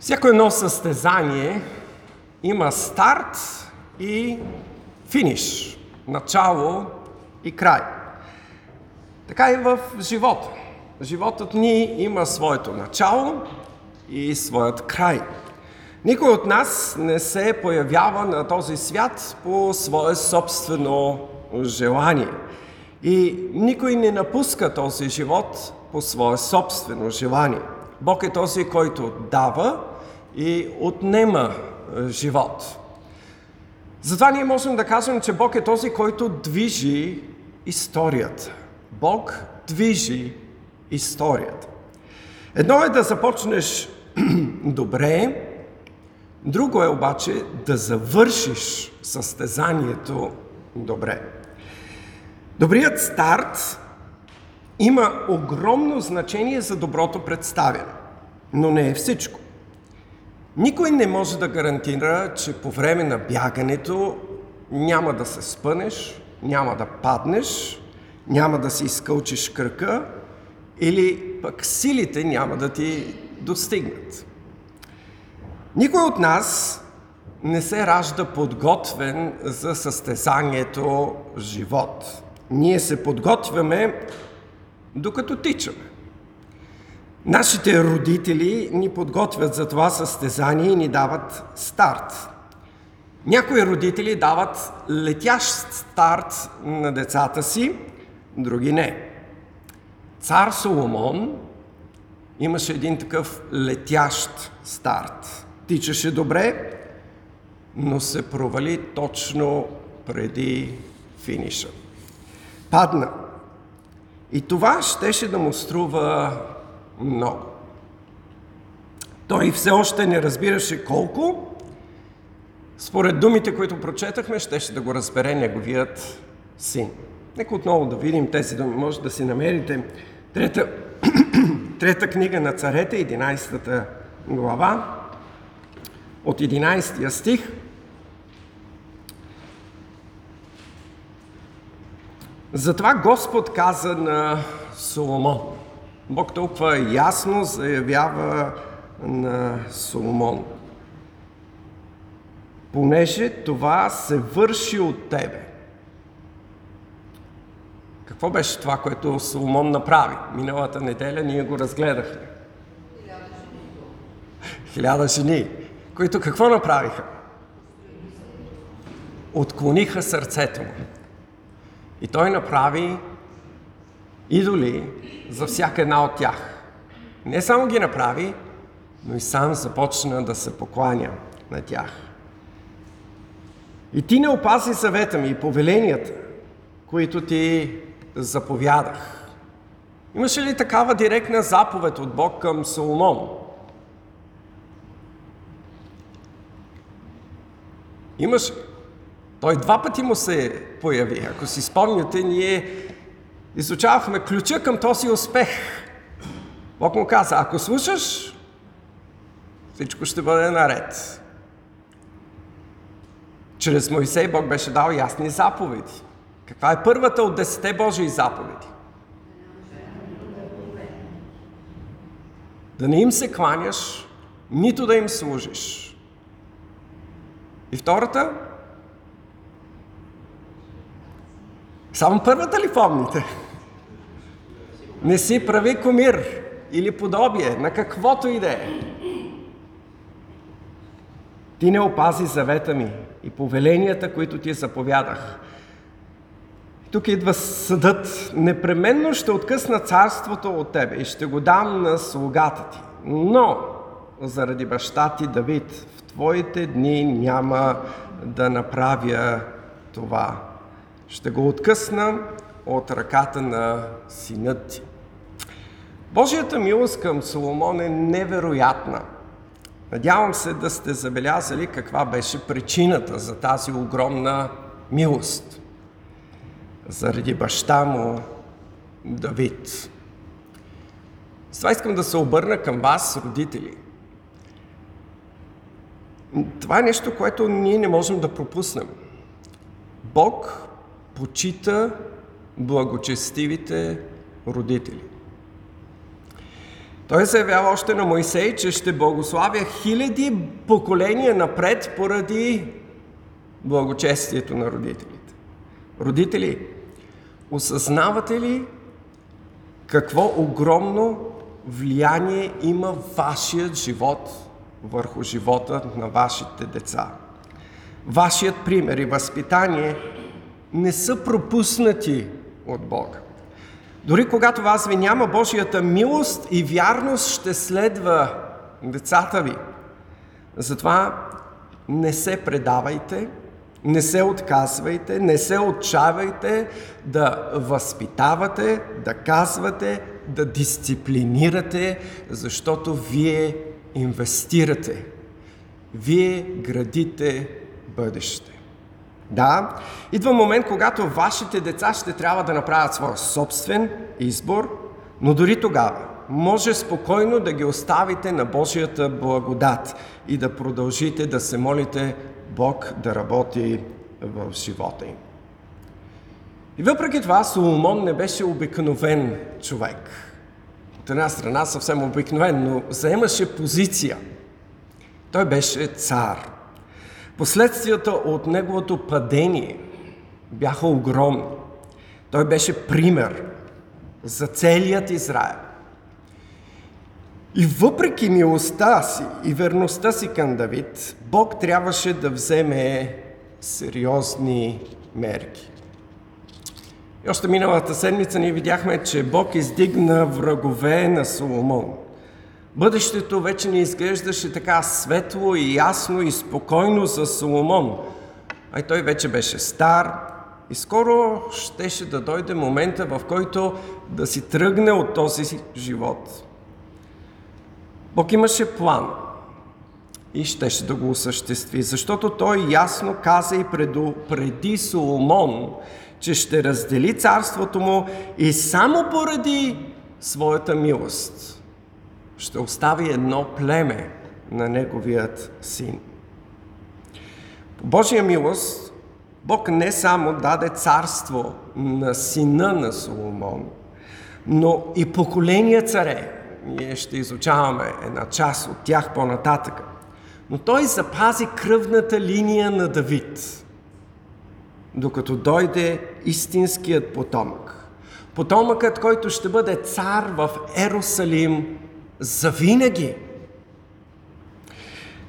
Всяко едно състезание има старт и финиш, начало и край. Така и в живота. Животът ни има своето начало и своят край. Никой от нас не се появява на този свят по свое собствено желание. И никой не напуска този живот по свое собствено желание. Бог е този, който дава и отнема е, живот. Затова ние можем да кажем, че Бог е този, който движи историята. Бог движи историята. Едно е да започнеш добре, друго е обаче да завършиш състезанието добре. Добрият старт има огромно значение за доброто представяне, но не е всичко. Никой не може да гарантира, че по време на бягането няма да се спънеш, няма да паднеш, няма да си изкълчиш кръка или пък силите няма да ти достигнат. Никой от нас не се ражда подготвен за състезанието живот. Ние се подготвяме докато тичаме. Нашите родители ни подготвят за това състезание и ни дават старт. Някои родители дават летящ старт на децата си, други не. Цар Соломон имаше един такъв летящ старт. Тичаше добре, но се провали точно преди финиша. Падна. И това щеше да му струва много. Той все още не разбираше колко. Според думите, които прочетахме, щеше да го разбере неговият син. Нека отново да видим тези думи. Може да си намерите трета, трета книга на царете, 11 глава, от 11 стих. Затова Господ каза на Соломон. Бог толкова ясно заявява на Соломон. Понеже това се върши от тебе. Какво беше това, което Соломон направи? Миналата неделя ние го разгледахме. Хиляда жени, които какво направиха? Отклониха сърцето му. И той направи идоли за всяка една от тях. Не само ги направи, но и сам започна да се покланя на тях. И ти не опази съвета ми и повеленията, които ти заповядах. Имаше ли такава директна заповед от Бог към Соломон? Имаше. Той два пъти му се появи. Ако си спомняте, ние изучавахме ключа към този успех. Бог му каза, ако слушаш, всичко ще бъде наред. Чрез Моисей Бог беше дал ясни заповеди. Каква е първата от десете Божии заповеди? Да не им се кланяш, нито да им служиш. И втората? Само първата ли помните? Не си прави комир или подобие на каквото и да е. Ти не опази завета ми и повеленията, които ти заповядах. Тук идва съдът. Непременно ще откъсна царството от тебе и ще го дам на слугата ти. Но заради баща ти Давид, в твоите дни няма да направя това. Ще го откъсна от ръката на синът ти. Божията милост към Соломон е невероятна. Надявам се да сте забелязали каква беше причината за тази огромна милост. Заради баща му Давид. С това искам да се обърна към вас, родители. Това е нещо, което ние не можем да пропуснем. Бог почита благочестивите родители. Той заявява още на Моисей, че ще благославя хиляди поколения напред поради благочестието на родителите. Родители, осъзнавате ли какво огромно влияние има вашият живот върху живота на вашите деца? Вашият пример и възпитание не са пропуснати от Бога. Дори когато вас ви няма, Божията милост и вярност ще следва децата ви. Затова не се предавайте, не се отказвайте, не се отчавайте да възпитавате, да казвате, да дисциплинирате, защото вие инвестирате. Вие градите бъдеще. Да, идва момент, когато вашите деца ще трябва да направят своя собствен избор, но дори тогава може спокойно да ги оставите на Божията благодат и да продължите да се молите Бог да работи в живота им. И въпреки това Соломон не беше обикновен човек. От една страна съвсем обикновен, но заемаше позиция. Той беше цар. Последствията от неговото падение бяха огромни. Той беше пример за целият Израел. И въпреки милостта си и верността си към Давид, Бог трябваше да вземе сериозни мерки. И още миналата седмица ние видяхме, че Бог издигна врагове на Соломон – Бъдещето вече не изглеждаше така светло и ясно и спокойно за Соломон. А и той вече беше стар и скоро щеше да дойде момента, в който да си тръгне от този живот. Бог имаше план и щеше да го осъществи, защото той ясно каза и преди Соломон, че ще раздели царството му и само поради своята милост – ще остави едно племе на неговият син. По Божия милост, Бог не само даде царство на сина на Соломон, но и поколения царе. Ние ще изучаваме една част от тях по-нататък. Но той запази кръвната линия на Давид, докато дойде истинският потомък. Потомъкът, който ще бъде цар в Ерусалим завинаги.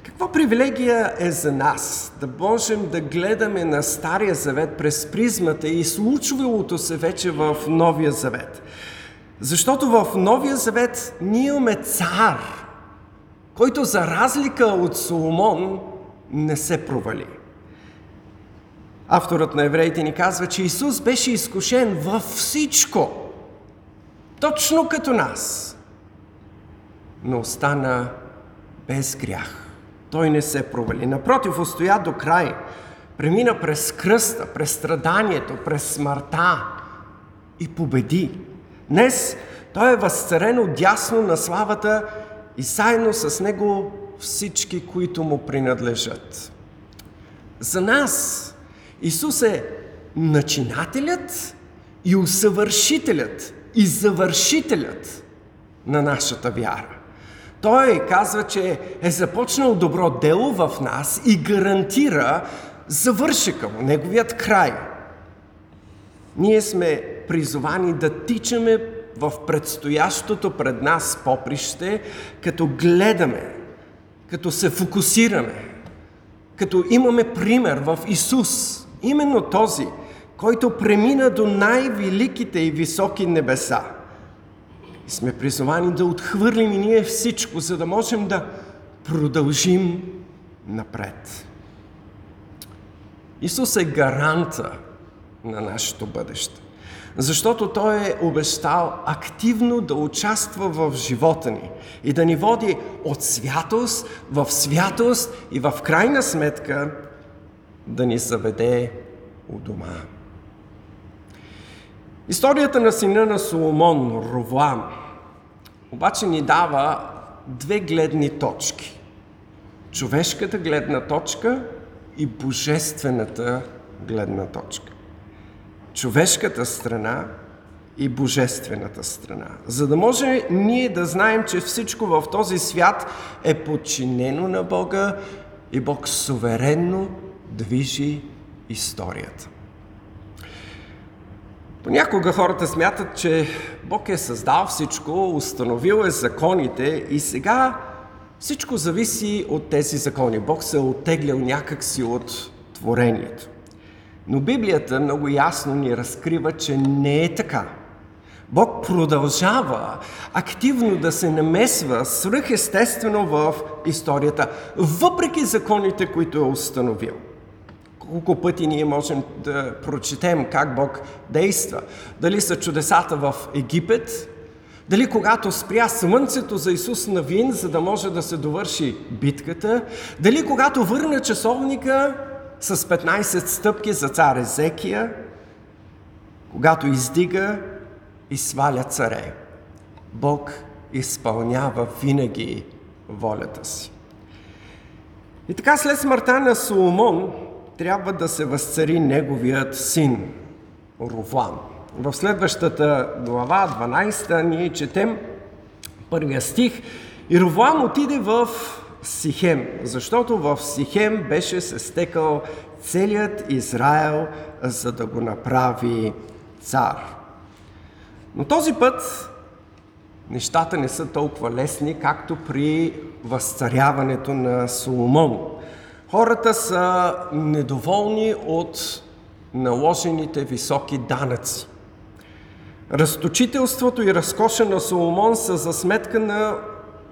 Каква привилегия е за нас да можем да гледаме на Стария Завет през призмата и случвалото се вече в Новия Завет? Защото в Новия Завет ние имаме цар, който за разлика от Соломон не се провали. Авторът на евреите ни казва, че Исус беше изкушен във всичко, точно като нас – но остана без грях. Той не се провали. Напротив, устоя до край. Премина през кръста, през страданието, през смъртта и победи. Днес той е възцарен дясно на славата и заедно с него всички, които му принадлежат. За нас Исус е начинателят и усъвършителят и завършителят на нашата вяра. Той казва, че е започнал добро дело в нас и гарантира завършика му, неговият край. Ние сме призовани да тичаме в предстоящото пред нас поприще, като гледаме, като се фокусираме, като имаме пример в Исус, именно този, който премина до най-великите и високи небеса – сме призовани да отхвърлим и ние всичко, за да можем да продължим напред. Исус е гаранта на нашето бъдеще. Защото Той е обещал активно да участва в живота ни и да ни води от святост в святост и в крайна сметка да ни заведе у дома. Историята на сина на Соломон, Рован, обаче ни дава две гледни точки. Човешката гледна точка и божествената гледна точка. човешката страна и божествената страна. За да може ние да знаем, че всичко в този свят е подчинено на Бога и Бог суверенно движи историята. Понякога хората смятат, че Бог е създал всичко, установил е законите и сега всичко зависи от тези закони. Бог се е оттеглял някакси от творението. Но Библията много ясно ни разкрива, че не е така. Бог продължава активно да се намесва свръхестествено в историята, въпреки законите, които е установил. Колко пъти ние можем да прочетем как Бог действа. Дали са чудесата в Египет, дали когато спря слънцето за Исус Навин, за да може да се довърши битката, дали когато върна часовника с 15 стъпки за цар Езекия, когато издига и сваля царе. Бог изпълнява винаги волята си. И така след смъртта на Соломон трябва да се възцари неговият син Ровлам. В следващата глава, 12, ние четем първия стих. И Ровлам отиде в Сихем, защото в Сихем беше се стекал целият Израел, за да го направи цар. Но този път нещата не са толкова лесни, както при възцаряването на Соломон. Хората са недоволни от наложените високи данъци. Разточителството и разкоша на Соломон са за сметка на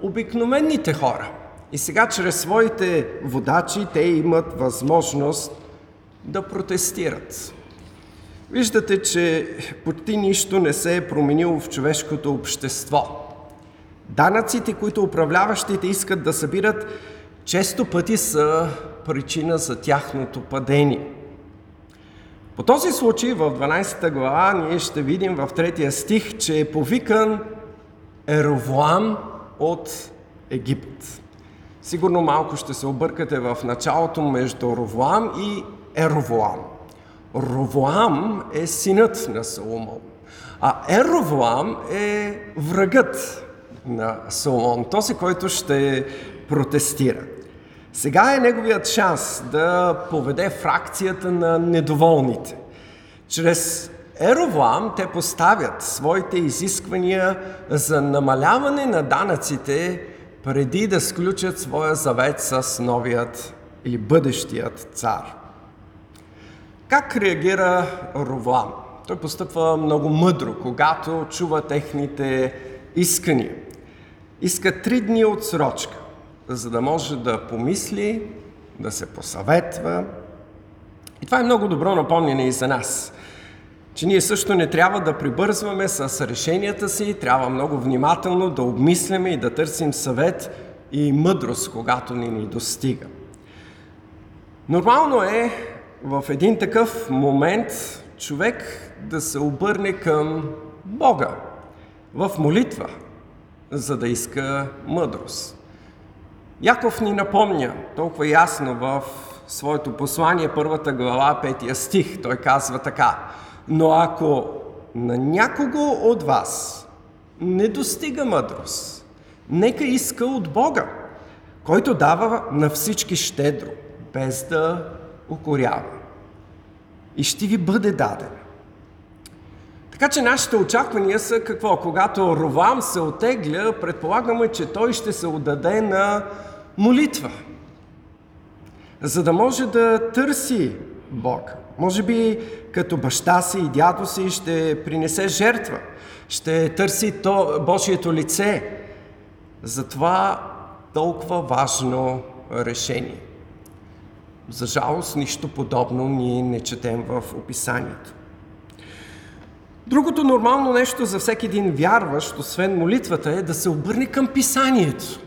обикновените хора. И сега чрез своите водачи те имат възможност да протестират. Виждате, че почти нищо не се е променило в човешкото общество. Данъците, които управляващите искат да събират, често пъти са причина за тяхното падение. По този случай в 12 глава ние ще видим в третия стих, че е повикан Еровоам от Египет. Сигурно малко ще се объркате в началото между Ровоам и Еровоам. Ровоам е синът на Соломон, а Еровоам е врагът на Соломон, този, който ще протестира. Сега е неговият шанс да поведе фракцията на недоволните. Чрез Еровоам те поставят своите изисквания за намаляване на данъците преди да сключат своя завет с новият или бъдещият цар. Как реагира Ровоам? Той постъпва много мъдро, когато чува техните искания. Иска три дни от срочка за да може да помисли, да се посъветва. И това е много добро напомнение и за нас, че ние също не трябва да прибързваме с решенията си, трябва много внимателно да обмисляме и да търсим съвет и мъдрост, когато ни ни достига. Нормално е в един такъв момент човек да се обърне към Бога в молитва, за да иска мъдрост. Яков ни напомня толкова ясно в своето послание, първата глава, петия стих. Той казва така. Но ако на някого от вас не достига мъдрост, нека иска от Бога, който дава на всички щедро, без да укорява. И ще ви бъде даден. Така че нашите очаквания са какво? Когато Ровам се отегля, предполагаме, че той ще се отдаде на молитва, за да може да търси Бог. Може би като баща си и дядо си ще принесе жертва, ще търси то, Божието лице. Затова толкова важно решение. За жалост, нищо подобно ние не четем в описанието. Другото нормално нещо за всеки един вярващ, освен молитвата, е да се обърне към писанието.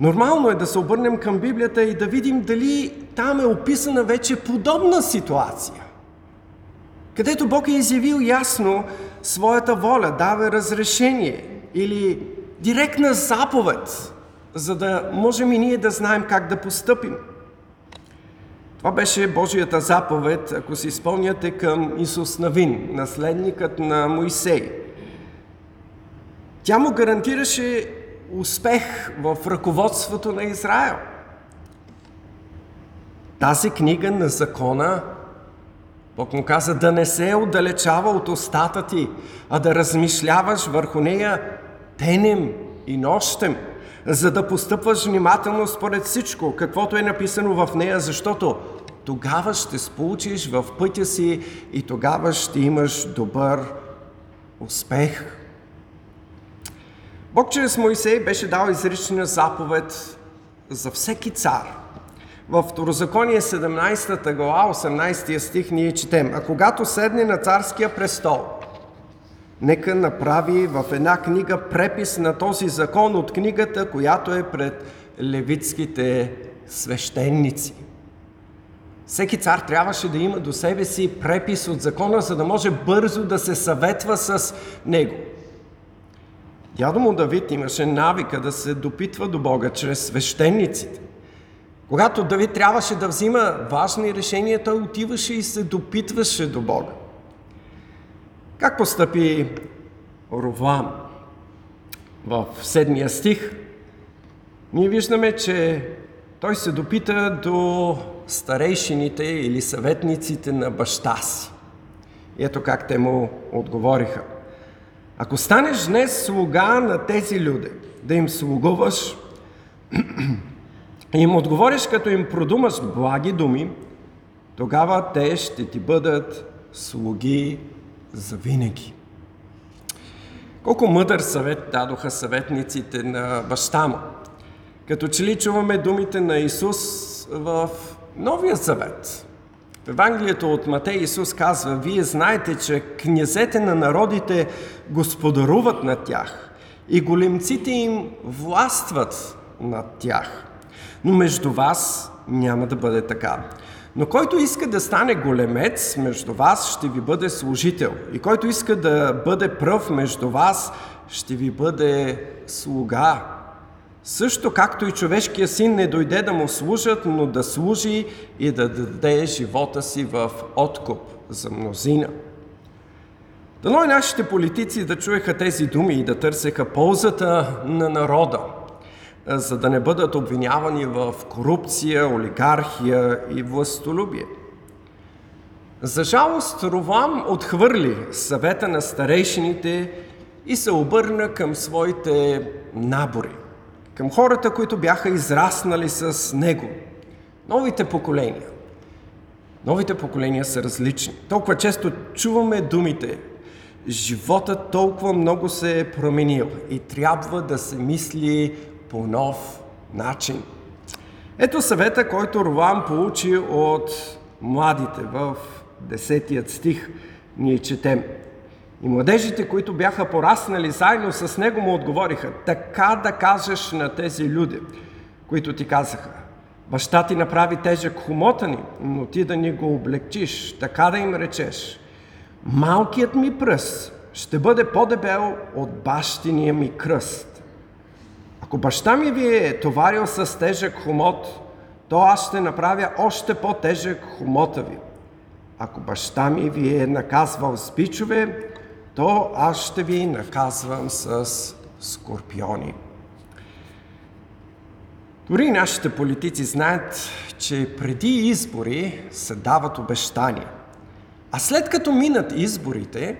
Нормално е да се обърнем към Библията и да видим дали там е описана вече подобна ситуация, където Бог е изявил ясно своята воля, дава разрешение или директна заповед, за да можем и ние да знаем как да постъпим. Това беше Божията заповед, ако си спомняте, към Исус Навин, наследникът на Моисей. Тя му гарантираше успех в ръководството на Израел. Тази книга на закона, Бог му каза да не се отдалечава от устата ти, а да размишляваш върху нея денем и нощем, за да постъпваш внимателно според всичко, каквото е написано в нея, защото тогава ще сполучиш в пътя си и тогава ще имаш добър успех. Бог чрез Моисей беше дал изрична заповед за всеки цар. В Второзаконие 17 глава, 18 стих ние четем, а когато седне на царския престол, нека направи в една книга препис на този закон от книгата, която е пред левитските свещеници. Всеки цар трябваше да има до себе си препис от закона, за да може бързо да се съветва с него. Дядо му Давид имаше навика да се допитва до Бога чрез свещениците. Когато Давид трябваше да взима важни решения, той отиваше и се допитваше до Бога. Как постъпи Ровам? В седмия стих ние виждаме, че той се допита до старейшините или съветниците на баща си. И ето как те му отговориха. Ако станеш днес слуга на тези люди, да им слугуваш, и им отговориш, като им продумаш благи думи, тогава те ще ти бъдат слуги за винаги. Колко мъдър съвет дадоха съветниците на баща му. Като че ли чуваме думите на Исус в Новия съвет. Евангелието от Матей Исус казва, вие знаете, че князете на народите господаруват над тях и големците им властват над тях. Но между вас няма да бъде така. Но който иска да стане големец между вас, ще ви бъде служител. И който иска да бъде пръв между вас, ще ви бъде слуга. Също както и човешкия син не дойде да му служат, но да служи и да даде живота си в откуп за мнозина. Дано и нашите политици да чуеха тези думи и да търсеха ползата на народа – за да не бъдат обвинявани в корупция, олигархия и властолюбие. За жалост, Ровам отхвърли съвета на старейшините и се обърна към своите набори, към хората, които бяха израснали с него, новите поколения. Новите поколения са различни. Толкова често чуваме думите животът толкова много се е променил и трябва да се мисли по нов начин. Ето съвета, който Рован получи от младите в 10 стих. Ние четем. И младежите, които бяха пораснали заедно с него, му отговориха, така да кажеш на тези люди, които ти казаха, баща ти направи тежък хумота ни, но ти да ни го облегчиш, така да им речеш, малкият ми пръст ще бъде по-дебел от бащиния ми кръст. Ако баща ми ви е товарил с тежък хомот, то аз ще направя още по-тежък хомота ви. Ако баща ми ви е наказвал с бичове, то аз ще ви наказвам с скорпиони. Дори нашите политици знаят, че преди избори се дават обещания. А след като минат изборите,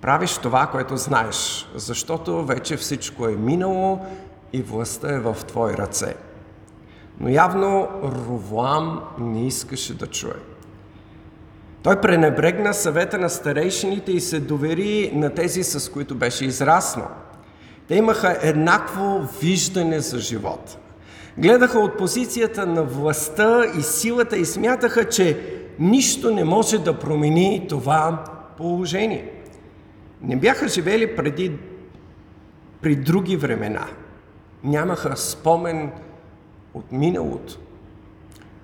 правиш това, което знаеш, защото вече всичко е минало и властта е в твои ръце. Но явно Ровоам не искаше да чуе. Той пренебрегна съвета на старейшините и се довери на тези, с които беше израснал. Те имаха еднакво виждане за живота. Гледаха от позицията на властта и силата и смятаха, че нищо не може да промени това положение не бяха живели преди, при други времена. Нямаха спомен от миналото.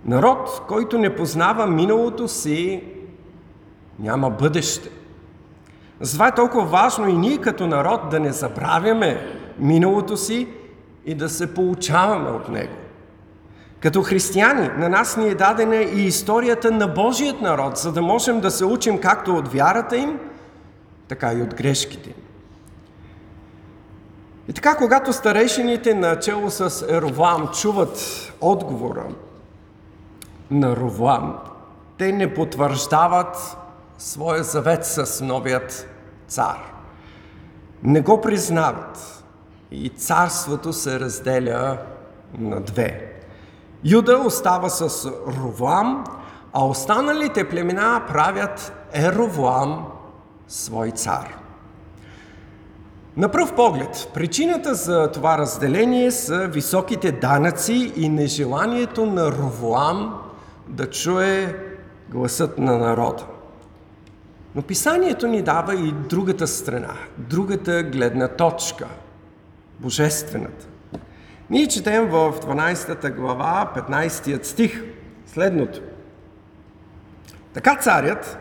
Народ, който не познава миналото си, няма бъдеще. Затова е толкова важно и ние като народ да не забравяме миналото си и да се получаваме от него. Като християни, на нас ни е дадена и историята на Божият народ, за да можем да се учим както от вярата им, така и от грешките им. И така, когато старейшините начало с Еровам чуват отговора на Ровам, те не потвърждават своя завет с новият цар. Не го признават и царството се разделя на две. Юда остава с Ровам, а останалите племена правят Еровам свой цар. На пръв поглед, причината за това разделение са високите данъци и нежеланието на Ровоам да чуе гласът на народа. Но писанието ни дава и другата страна, другата гледна точка, божествената. Ние четем в 12 глава, 15 стих, следното. Така царят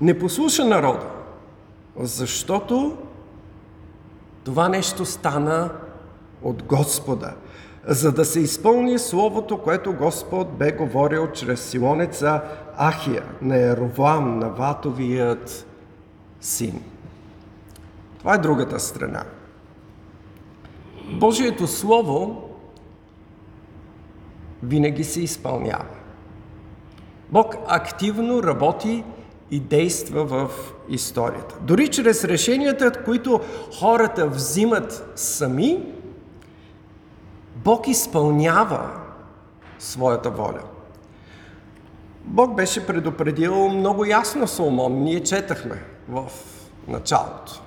не послуша народа, защото това нещо стана от Господа, за да се изпълни Словото, което Господ бе говорил чрез силонеца Ахия на Еровам, на Ватовият син. Това е другата страна. Божието Слово винаги се изпълнява. Бог активно работи и действа в историята. Дори чрез решенията, които хората взимат сами, Бог изпълнява своята воля. Бог беше предупредил много ясно Соломон. Ние четахме в началото.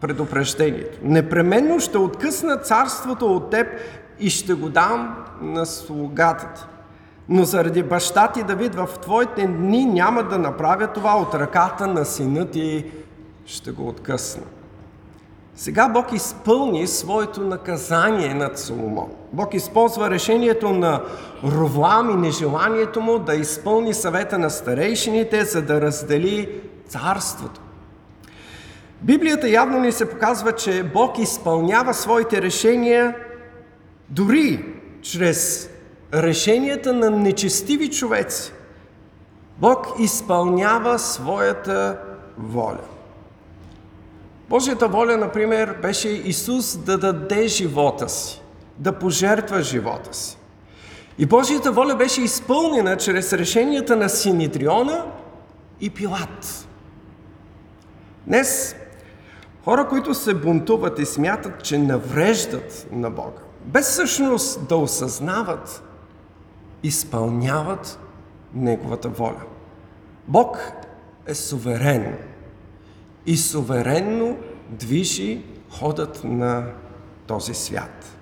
Предупреждението. Непременно ще откъсна царството от теб и ще го дам на слугата но заради баща ти Давид в твоите дни няма да направя това от ръката на сина ти, ще го откъсна. Сега Бог изпълни своето наказание над Соломон. Бог използва решението на Ровлам и нежеланието му да изпълни съвета на старейшините, за да раздели царството. Библията явно ни се показва, че Бог изпълнява своите решения дори чрез решенията на нечестиви човеци. Бог изпълнява своята воля. Божията воля, например, беше Исус да даде живота си, да пожертва живота си. И Божията воля беше изпълнена чрез решенията на Синидриона и Пилат. Днес хора, които се бунтуват и смятат, че навреждат на Бога, без всъщност да осъзнават изпълняват Неговата воля. Бог е суверен и суверенно движи ходът на този свят.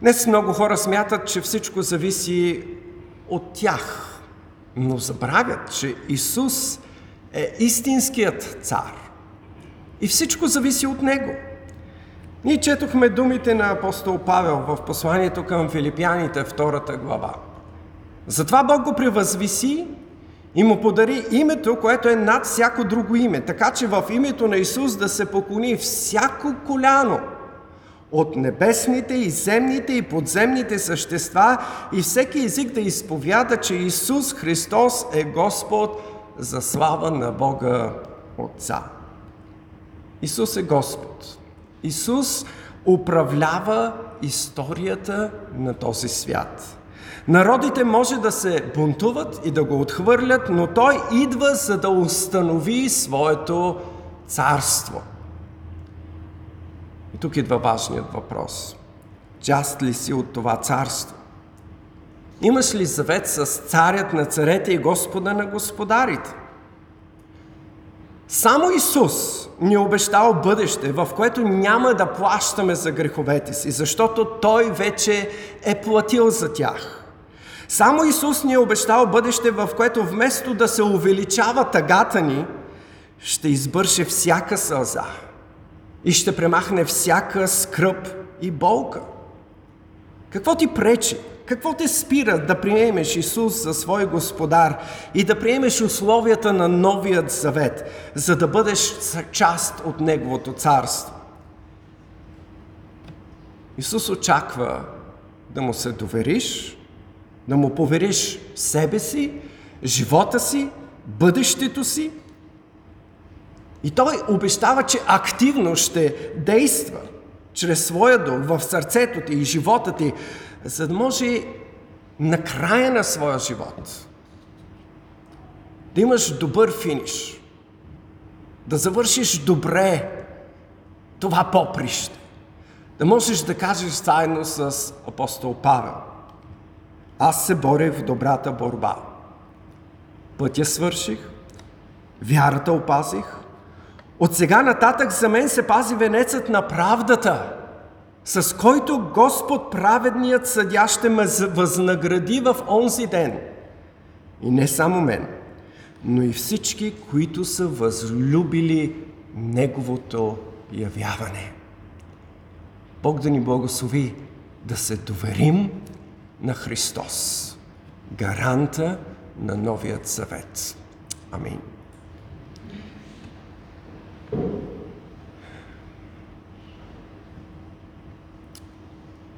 Днес много хора смятат, че всичко зависи от тях, но забравят, че Исус е истинският цар и всичко зависи от Него – ние четохме думите на апостол Павел в посланието към филипяните, втората глава. Затова Бог го превъзвиси и му подари името, което е над всяко друго име, така че в името на Исус да се поклони всяко коляно от небесните и земните и подземните същества и всеки език да изповяда, че Исус Христос е Господ за слава на Бога Отца. Исус е Господ. Исус управлява историята на този свят. Народите може да се бунтуват и да го отхвърлят, но Той идва за да установи своето царство. И тук идва важният въпрос. Част ли си от това царство? Имаш ли завет с царят на царете и Господа на господарите? Само Исус ни е обещал бъдеще, в което няма да плащаме за греховете си, защото Той вече е платил за тях. Само Исус ни е обещал бъдеще, в което вместо да се увеличава тъгата ни, ще избърше всяка сълза и ще премахне всяка скръп и болка. Какво ти пречи какво те спира да приемеш Исус за свой Господар и да приемеш условията на новият завет, за да бъдеш част от Неговото царство? Исус очаква да му се довериш, да му повериш себе си, живота си, бъдещето си. И той обещава, че активно ще действа чрез своя дух в сърцето ти и живота ти, за да може на края на своя живот да имаш добър финиш, да завършиш добре това поприще, да можеш да кажеш заедно с апостол Павел – аз се боря в добрата борба. Пътя свърших, вярата опазих. От сега нататък за мен се пази венецът на правдата, с който Господ праведният съдя ще ме възнагради в онзи ден. И не само мен, но и всички, които са възлюбили Неговото явяване. Бог да ни благослови да се доверим на Христос, гаранта на новият завет. Амин.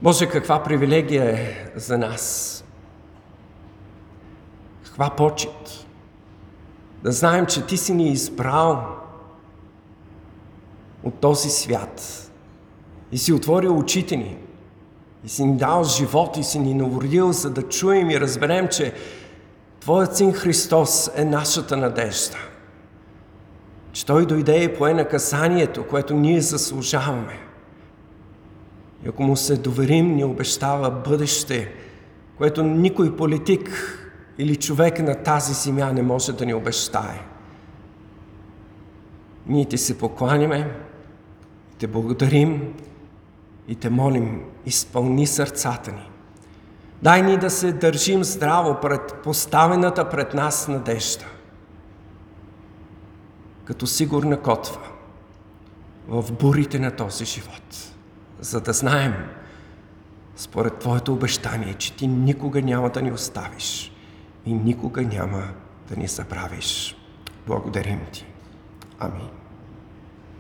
Боже, каква привилегия е за нас. Каква почет. Да знаем, че Ти си ни избрал от този свят и си отворил очите ни – и си ни дал живот и си ни новородил, за да чуем и разберем, че Твоят Син Христос е нашата надежда. Че Той дойде и пое наказанието, което ние заслужаваме. И ако му се доверим, ни обещава бъдеще, което никой политик или човек на тази земя не може да ни обещае. Ние ти се покланяме, те благодарим и те молим, изпълни сърцата ни. Дай ни да се държим здраво пред поставената пред нас надежда, като сигурна котва в бурите на този живот, за да знаем, според Твоето обещание, че Ти никога няма да ни оставиш и никога няма да ни забравиш. Благодарим Ти. Амин.